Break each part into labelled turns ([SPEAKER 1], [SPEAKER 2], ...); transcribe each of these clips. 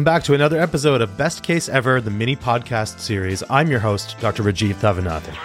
[SPEAKER 1] Welcome back to another episode of Best Case Ever, the mini podcast series. I'm your host, Dr. Rajiv Thavanathan.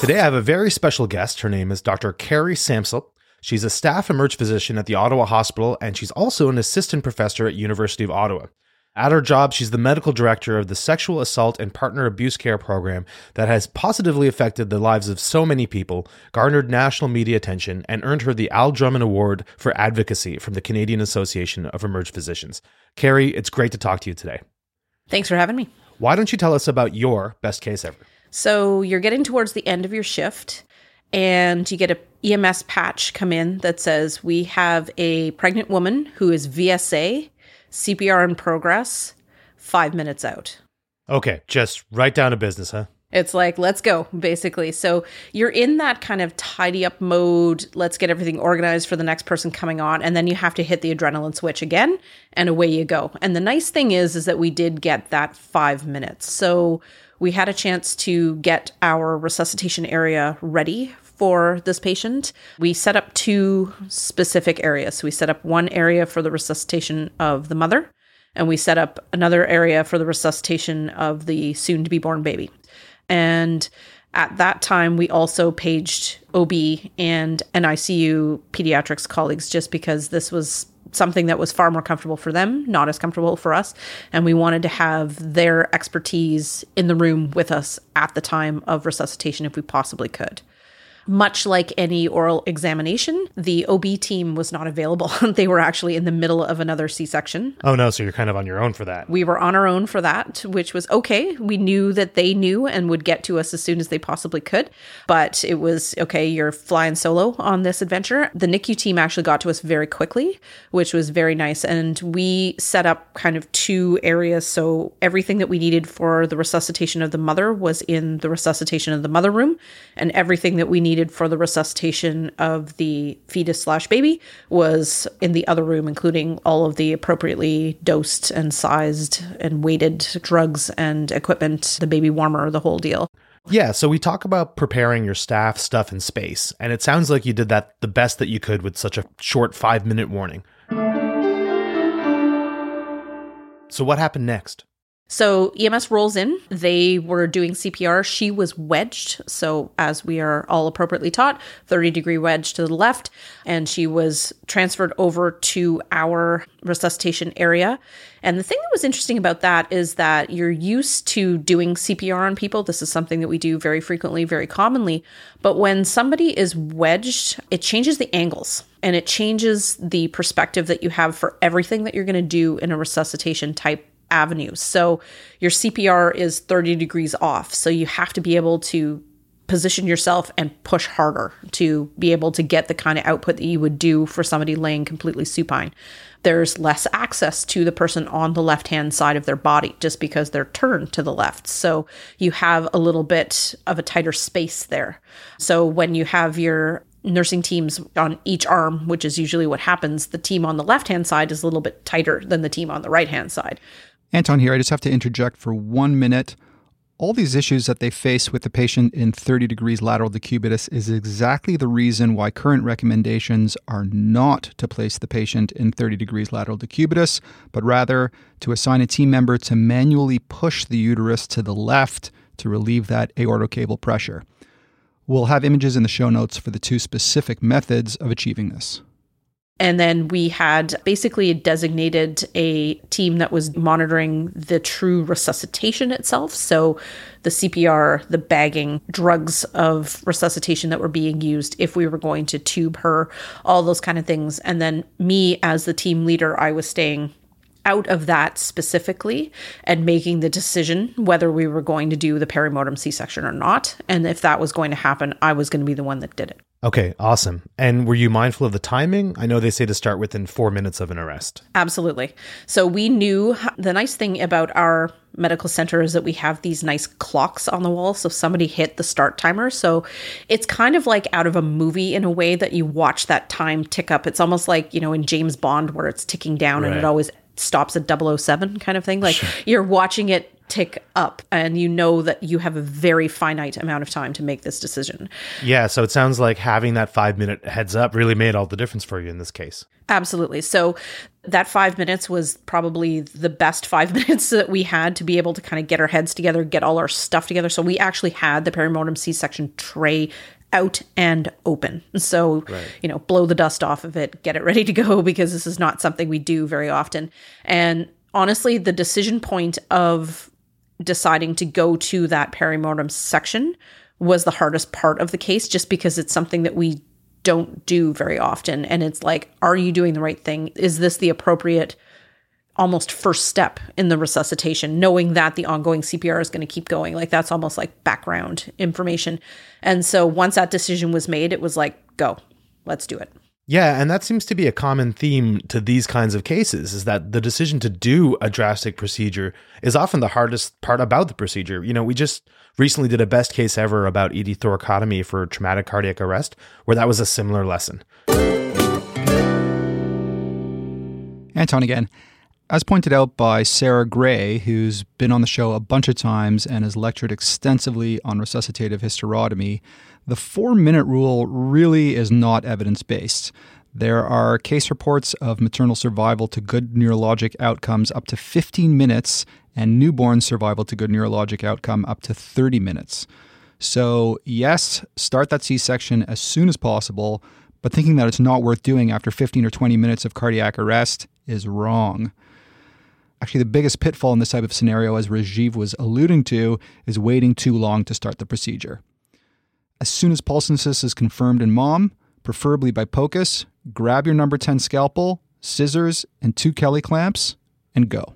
[SPEAKER 1] Today I have a very special guest. Her name is Dr. Kari Sampsel. She's a staff emerge physician at the Ottawa Hospital, and she's also an assistant professor at University of Ottawa. At her job, she's the medical director of the Sexual Assault and Partner Abuse Care Program that has positively affected the lives of so many people, garnered national media attention, and earned her the Al Drummond Award for Advocacy from the Canadian Association of Emerge Physicians. Kari, it's great to talk to you today.
[SPEAKER 2] Thanks for having me.
[SPEAKER 1] Why don't you tell us about your best case ever?
[SPEAKER 2] So, you're getting towards the end of your shift, and you get a EMS patch come in that says, We have a pregnant woman who is VSA CPR in progress, five minutes out.
[SPEAKER 1] Okay, just right down to business, huh?
[SPEAKER 2] It's like, let's go, basically. So you're in that kind of tidy up mode. Let's get everything organized for the next person coming on. And then you have to hit the adrenaline switch again, and away you go. And the nice thing is, is that we did get that five minutes. So we had a chance to get our resuscitation area ready for this patient. We set up two specific areas. So we set up one area for the resuscitation of the mother, and we set up another area for the resuscitation of the soon to be born baby. And at that time, we also paged OB and NICU pediatrics colleagues just because this was something that was far more comfortable for them, not as comfortable for us. And we wanted to have their expertise in the room with us at the time of resuscitation if we possibly could. Much like any oral examination, the OB team was not available. they were actually in the middle of another C section.
[SPEAKER 1] Oh, no. So you're kind of on your own for that.
[SPEAKER 2] We were on our own for that, which was okay. We knew that they knew and would get to us as soon as they possibly could. But it was okay, you're flying solo on this adventure. The NICU team actually got to us very quickly, which was very nice. And we set up kind of two areas. So everything that we needed for the resuscitation of the mother was in the resuscitation of the mother room, and everything that we needed needed for the resuscitation of the fetus slash baby was in the other room, including all of the appropriately dosed and sized and weighted drugs and equipment, the baby warmer, the whole deal.
[SPEAKER 1] Yeah, so we talk about preparing your staff, stuff, and space, and it sounds like you did that the best that you could with such a short five minute warning. So, what happened next?
[SPEAKER 2] So EMS rolls in. They were doing CPR. She was wedged. So, as we are all appropriately taught, 30 degree wedge to the left. And she was transferred over to our resuscitation area. And the thing that was interesting about that is that you're used to doing CPR on people. This is something that we do very frequently, very commonly. But when somebody is wedged, it changes the angles and it changes the perspective that you have for everything that you're going to do in a resuscitation type avenues. So your CPR is 30 degrees off. So you have to be able to position yourself and push harder to be able to get the kind of output that you would do for somebody laying completely supine. There's less access to the person on the left hand side of their body just because they're turned to the left. So you have a little bit of a tighter space there. So when you have your nursing teams on each arm, which is usually what happens, the team on the left hand side is a little bit tighter than the team on the right hand side.
[SPEAKER 3] Anton here. I just have to interject for one minute. All these issues that they face with the patient in 30 degrees lateral decubitus is exactly the reason why current recommendations are not to place the patient in 30 degrees lateral decubitus, but rather to assign a team member to manually push the uterus to the left to relieve that aortocaval pressure. We'll have images in the show notes for the two specific methods of achieving this.
[SPEAKER 2] And then we had basically designated a team that was monitoring the true resuscitation itself. So the CPR, the bagging, drugs of resuscitation that were being used if we were going to tube her, all those kind of things. And then me as the team leader, I was staying out of that specifically and making the decision whether we were going to do the perimortem C section or not. And if that was going to happen, I was going to be the one that did it.
[SPEAKER 1] Okay, awesome. And were you mindful of the timing? I know they say to start within four minutes of an arrest.
[SPEAKER 2] Absolutely. So we knew the nice thing about our medical center is that we have these nice clocks on the wall. So somebody hit the start timer. So it's kind of like out of a movie in a way that you watch that time tick up. It's almost like, you know, in James Bond where it's ticking down right. and it always stops at 007 kind of thing. Like you're watching it tick up and you know that you have a very finite amount of time to make this decision.
[SPEAKER 1] Yeah, so it sounds like having that five minute heads up really made all the difference for you in this case.
[SPEAKER 2] Absolutely. So that five minutes was probably the best five minutes that we had to be able to kind of get our heads together, get all our stuff together. So we actually had the perimortem C section tray out and open. So, right. you know, blow the dust off of it, get it ready to go because this is not something we do very often. And honestly, the decision point of deciding to go to that perimortem section was the hardest part of the case just because it's something that we don't do very often and it's like are you doing the right thing is this the appropriate almost first step in the resuscitation knowing that the ongoing CPR is going to keep going like that's almost like background information and so once that decision was made it was like go let's do it
[SPEAKER 1] yeah, and that seems to be a common theme to these kinds of cases is that the decision to do a drastic procedure is often the hardest part about the procedure. You know, we just recently did a best case ever about ED thoracotomy for traumatic cardiac arrest, where that was a similar lesson.
[SPEAKER 3] Anton again. As pointed out by Sara Gray, who's been on the show a bunch of times and has lectured extensively on resuscitative hysterotomy, the four minute rule really is not evidence based. There are case reports of maternal survival to good neurologic outcomes up to 15 minutes and newborn survival to good neurologic outcome up to 30 minutes. So, yes, start that C section as soon as possible, but thinking that it's not worth doing after 15 or 20 minutes of cardiac arrest is wrong. Actually, the biggest pitfall in this type of scenario, as Rajiv was alluding to, is waiting too long to start the procedure. As soon as pulse is confirmed in mom, preferably by POCUS, grab your number 10 scalpel, scissors, and two Kelly clamps, and go.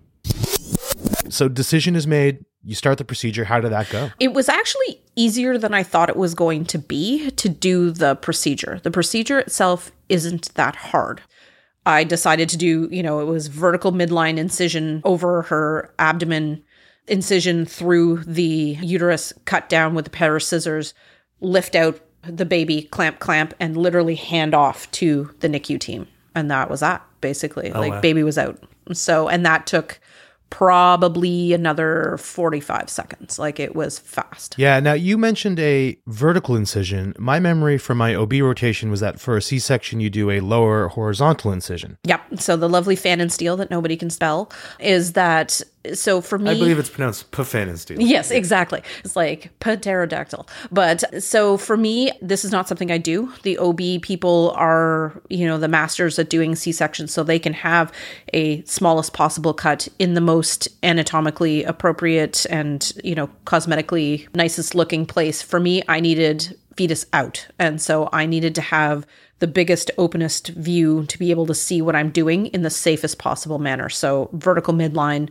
[SPEAKER 1] So, decision is made. You start the procedure. How did that go?
[SPEAKER 2] It was actually easier than I thought it was going to be to do the procedure. The procedure itself isn't that hard. I decided to do, you know, it was vertical midline incision over her abdomen, incision through the uterus, cut down with a pair of scissors, lift out the baby, clamp, clamp, and literally hand off to the NICU team. And that was that, basically. Oh, like, wow. baby was out. So, and that took probably another 45 seconds. Like it was fast.
[SPEAKER 1] Yeah. Now you mentioned a vertical incision. My memory from my OB rotation was that for a C section, you do a lower horizontal incision.
[SPEAKER 2] Yep. So the lovely Pfannenstiel that nobody can spell is that so for me,
[SPEAKER 1] I believe it's pronounced Pfannenstiel.
[SPEAKER 2] Yes, exactly. It's like pterodactyl. But so for me, this is not something I do. The OB people are, you know, the masters at doing C sections, so they can have a smallest possible cut in the most anatomically appropriate and you know cosmetically nicest looking place. For me, I needed fetus out, and so I needed to have the biggest, openest view to be able to see what I'm doing in the safest possible manner. So vertical midline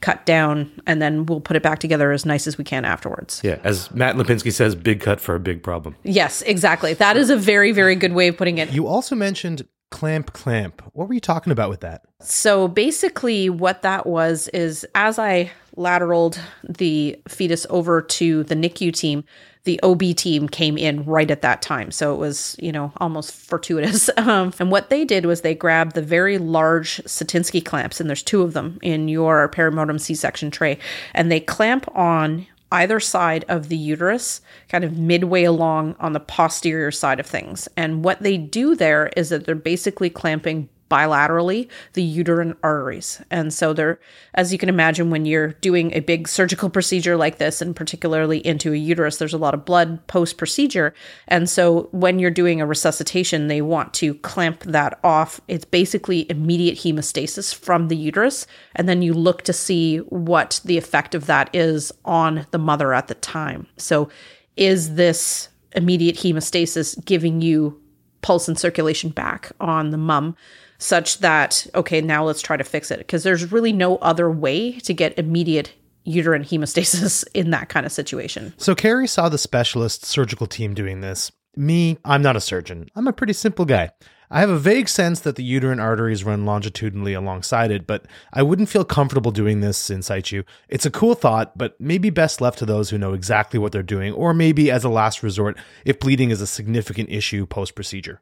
[SPEAKER 2] cut down and then we'll put it back together as nice as we can afterwards.
[SPEAKER 1] Yeah, as Matt Lipinski says, big cut for a big problem.
[SPEAKER 2] Yes, exactly. That is a very very good way of putting it.
[SPEAKER 1] You also mentioned clamp clamp. What were you talking about with that?
[SPEAKER 2] So basically what that was is as I lateraled the fetus over to the NICU team, the OB team came in right at that time. So it was, you know, almost fortuitous. Um, and what they did was they grabbed the very large Satinsky clamps, and there's two of them in your perimortem C section tray, and they clamp on either side of the uterus, kind of midway along on the posterior side of things. And what they do there is that they're basically clamping bilaterally the uterine arteries. And so they're, as you can imagine, when you're doing a big surgical procedure like this, and particularly into a uterus, there's a lot of blood post procedure. And so when you're doing a resuscitation, they want to clamp that off. It's basically immediate hemostasis from the uterus. And then you look to see what the effect of that is on the mother at the time. So is this immediate hemostasis giving you pulse and circulation back on the mum? Such that, okay, now let's try to fix it. Because there's really no other way to get immediate uterine hemostasis in that kind of situation.
[SPEAKER 1] So Kari saw the specialist surgical team doing this. Me, I'm not a surgeon. I'm a pretty simple guy. I have a vague sense that the uterine arteries run longitudinally alongside it, but I wouldn't feel comfortable doing this in situ. It's a cool thought, but maybe best left to those who know exactly what they're doing, or maybe as a last resort if bleeding is a significant issue post procedure.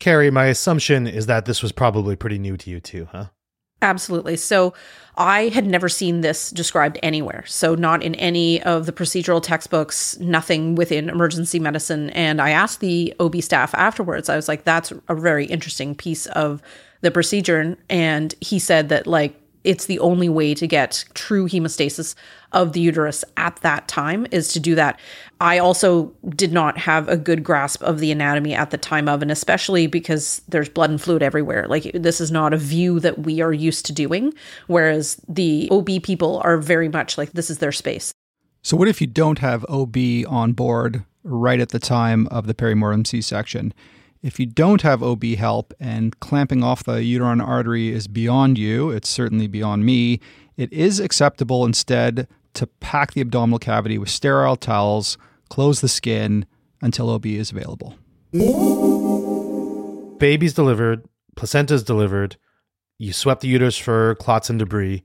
[SPEAKER 1] Kari, my assumption is that this was probably pretty new to you too, huh?
[SPEAKER 2] Absolutely. So I had never seen this described anywhere. So, not in any of the procedural textbooks, nothing within emergency medicine. And I asked the OB staff afterwards, I was like, that's a very interesting piece of the procedure. And he said that, like, it's the only way to get true hemostasis of the uterus at that time is to do that. I also did not have a good grasp of the anatomy at the time of, and especially because there's blood and fluid everywhere. Like, this is not a view that we are used to doing, whereas the OB people are very much like this is their space.
[SPEAKER 3] So, what if you don't have OB on board right at the time of the perimortem C section? If you don't have OB help and clamping off the uterine artery is beyond you, it's certainly beyond me, it is acceptable instead to pack the abdominal cavity with sterile towels, close the skin until OB is available.
[SPEAKER 1] Baby's delivered, placenta's delivered, you swept the uterus for clots and debris.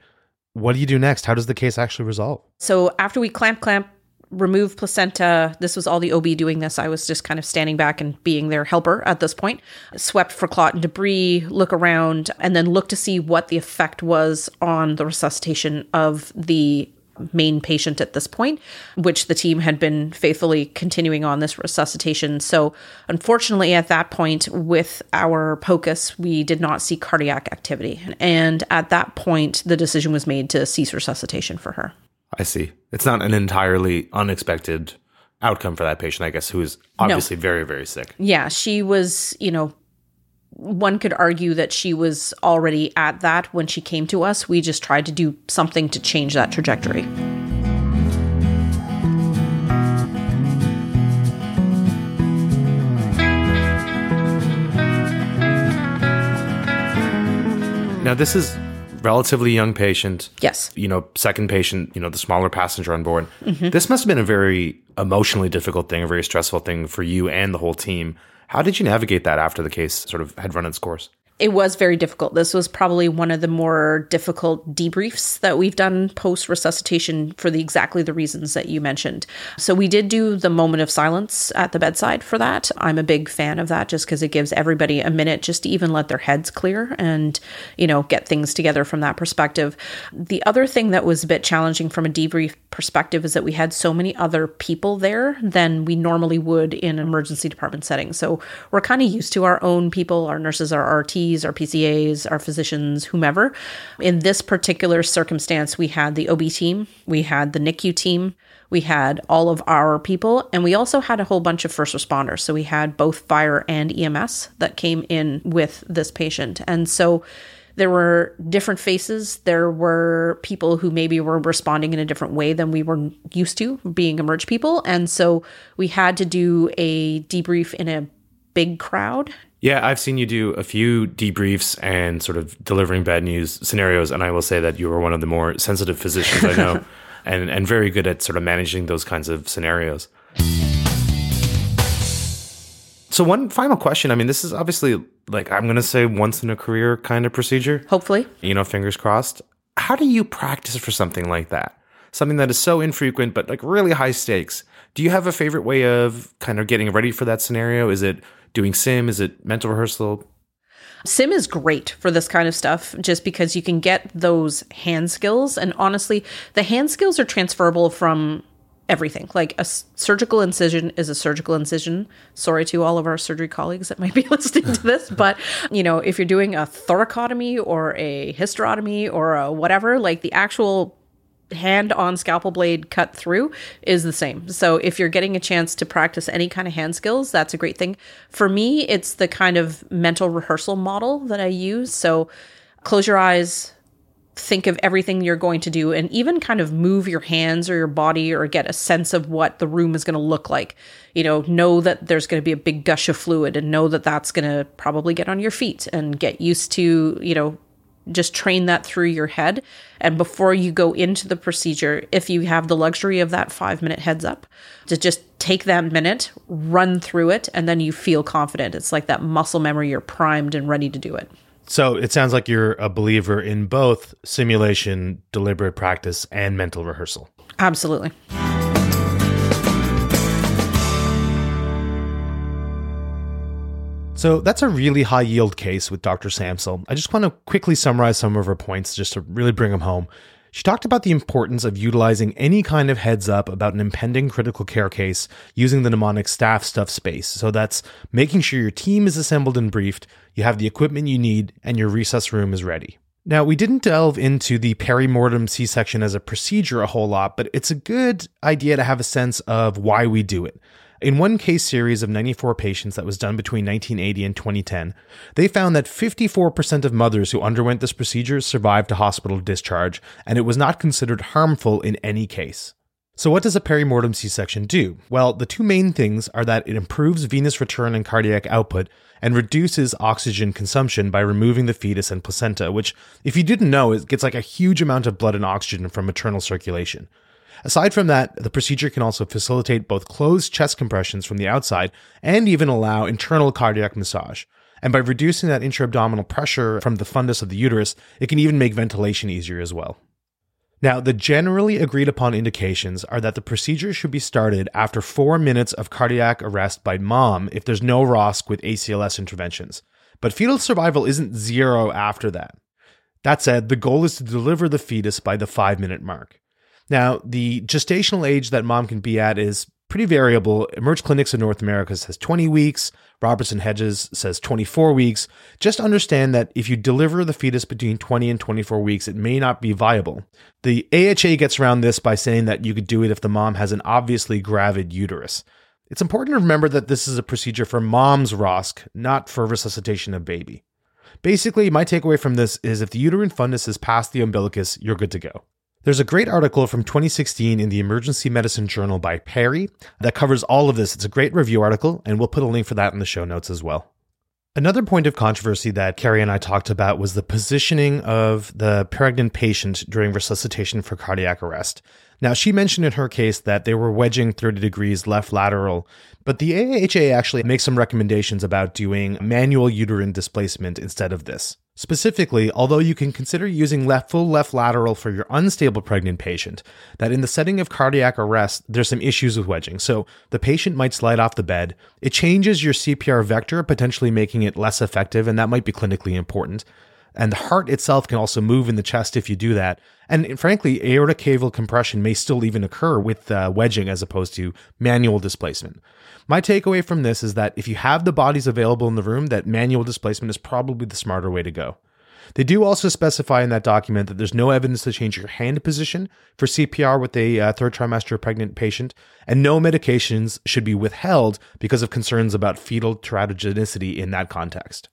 [SPEAKER 1] What do you do next? How does the case actually resolve?
[SPEAKER 2] So after we clamp, clamp, remove placenta. This was all the OB doing this. I was just kind of standing back and being their helper at this point. Swept for clot and debris, look around, and then look to see what the effect was on the resuscitation of the main patient at this point, which the team had been faithfully continuing on this resuscitation. So, unfortunately, at that point, with our POCUS, we did not see cardiac activity. And at that point, the decision was made to cease resuscitation for her.
[SPEAKER 4] I see. It's not an entirely unexpected outcome for that patient, I guess, who is obviously no. very, very sick.
[SPEAKER 2] Yeah, she was, you know, one could argue that she was already at that when she came to us. We just tried to do something to change that trajectory.
[SPEAKER 4] Now, this is relatively young patient.
[SPEAKER 2] Yes.
[SPEAKER 4] You know, second patient, you know, the smaller passenger on board. Mm-hmm. This must have been a very emotionally difficult thing, a very stressful thing for you and the whole team. How did you navigate that after the case sort of had run its course?
[SPEAKER 2] It was very difficult. This was probably one of the more difficult debriefs that we've done post resuscitation for the exactly the reasons that you mentioned. So we did do the moment of silence at the bedside for that. I'm a big fan of that just because it gives everybody a minute just to even let their heads clear and, you know, get things together from that perspective. The other thing that was a bit challenging from a debrief perspective is that we had so many other people there than we normally would in emergency department setting. So we're kind of used to our own people, our nurses, our Our PCAs, our physicians, whomever. In this particular circumstance, we had the OB team, we had the NICU team, we had all of our people, and we also had a whole bunch of first responders. So we had both fire and EMS that came in with this patient. And so there were different faces. There were people who maybe were responding in a different way than we were used to being emerge people. And so we had to do a debrief in a big crowd
[SPEAKER 4] yeah, I've seen you do a few debriefs and sort of delivering bad news scenarios, and I will say that you are one of the more sensitive physicians I know, and and very good at sort of managing those kinds of scenarios. So one final question. I mean, this is obviously like I'm going to say once in a career kind of procedure.
[SPEAKER 2] Hopefully,
[SPEAKER 4] you know, fingers crossed. How do you practice for something like that? Something that is so infrequent but like really high stakes. Do you have a favorite way of kind of getting ready for that scenario? Is it doing sim? Is it mental rehearsal?
[SPEAKER 2] Sim is great for this kind of stuff just because you can get those hand skills. And honestly, the hand skills are transferable from everything. Like a surgical incision is a surgical incision. Sorry to all of our surgery colleagues that might be listening to this, but you know, if you're doing a thoracotomy or a hysterotomy or a whatever, like the actual hand on scalpel blade cut through is the same. So if you're getting a chance to practice any kind of hand skills, that's a great thing. For me, it's the kind of mental rehearsal model that I use. So close your eyes, think of everything you're going to do and even kind of move your hands or your body or get a sense of what the room is going to look like. You know, know that there's going to be a big gush of fluid and know that that's going to probably get on your feet and get used to, you know, just train that through your head. And before you go into the procedure, if you have the luxury of that five minute heads up, to just take that minute, run through it, and then you feel confident. It's like that muscle memory, you're primed and ready to do it.
[SPEAKER 1] So it sounds like you're a believer in both simulation, deliberate practice, and mental rehearsal.
[SPEAKER 2] Absolutely.
[SPEAKER 1] So that's a really high yield case with Dr. Sampsel. I just want to quickly summarize some of her points just to really bring them home. She talked about the importance of utilizing any kind of heads up about an impending critical care case using the mnemonic staff stuff space. So that's making sure your team is assembled and briefed, you have the equipment you need, and your resus room is ready. Now, we didn't delve into the perimortem C section as a procedure a whole lot, but it's a good idea to have a sense of why we do it. In one case series of 94 patients that was done between 1980 and 2010, they found that 54% of mothers who underwent this procedure survived a hospital discharge, and it was not considered harmful in any case. So, what does a perimortem C section do? Well, the two main things are that it improves venous return and cardiac output and reduces oxygen consumption by removing the fetus and placenta, which, if you didn't know, it gets like a huge amount of blood and oxygen from maternal circulation. Aside from that, the procedure can also facilitate both closed chest compressions from the outside and even allow internal cardiac massage. And by reducing that intra-abdominal pressure from the fundus of the uterus, it can even make ventilation easier as well. Now, the generally agreed upon indications are that the procedure should be started after four minutes of cardiac arrest by mom if there's no ROSC with ACLS interventions. But fetal survival isn't zero after that. That said, the goal is to deliver the fetus by the five minute mark. Now, the gestational age that mom can be at is pretty variable. Emerge Clinics in North America says 20 weeks. Roberts and Hedges says 24 weeks. Just understand that if you deliver the fetus between 20 and 24 weeks, it may not be viable. The AHA gets around this by saying that you could do it if the mom has an obviously gravid uterus. It's important to remember that this is a procedure for mom's ROSC, not for resuscitation of baby. Basically, my takeaway from this is if the uterine fundus is past the umbilicus, you're good to go. There's a great article from 2016 in the Emergency Medicine Journal by Perry that covers all of this. It's a great review article, and we'll put a link for that in the show notes as well. Another point of controversy that Kari and I talked about was the positioning of the pregnant patient during resuscitation for cardiac arrest. Now, she mentioned in her case that they were wedging 30 degrees left lateral, but the AHA actually makes some recommendations about doing manual uterine displacement instead of this. Specifically, although you can consider using left full left lateral for your unstable pregnant patient, that in the setting of cardiac arrest, there's some issues with wedging. So the patient might slide off the bed. It changes your CPR vector, potentially making it less effective, and that might be clinically important. And the heart itself can also move in the chest if you do that. And frankly, aortic caval compression may still even occur with uh, wedging as opposed to manual displacement. My takeaway from this is that if you have the bodies available in the room, that manual displacement is probably the smarter way to go. They do also specify in that document that there's no evidence to change your hand position for CPR with a uh, third trimester pregnant patient, and no medications should be withheld because of concerns about fetal teratogenicity in that context.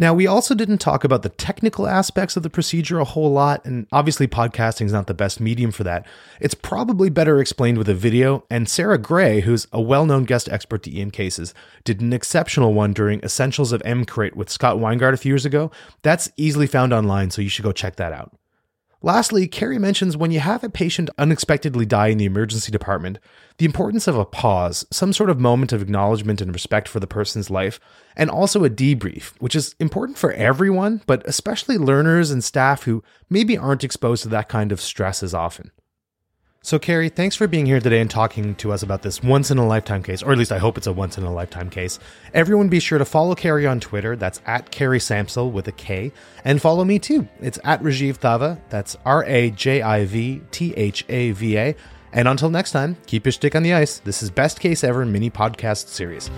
[SPEAKER 1] Now, we also didn't talk about the technical aspects of the procedure a whole lot, and obviously, podcasting is not the best medium for that. It's probably better explained with a video, and Sara Gray, who's a well known guest expert to EM cases, did an exceptional one during Essentials of EMCrit with Scott Weingart a few years ago. That's easily found online, so you should go check that out. Lastly, Kari mentions when you have a patient unexpectedly die in the emergency department, the importance of a pause, some sort of moment of acknowledgement and respect for the person's life, and also a debrief, which is important for everyone, but especially learners and staff who maybe aren't exposed to that kind of stress as often. So, Kari, thanks for being here today and talking to us about this once in a lifetime case, or at least I hope it's a once in a lifetime case. Everyone be sure to follow Kari on Twitter. That's at Kari Sampsel with a K. And follow me too. It's at Rajiv Thava. That's R A J I V T H A V A. And until next time, keep your stick on the ice. This is Best Case Ever mini podcast series.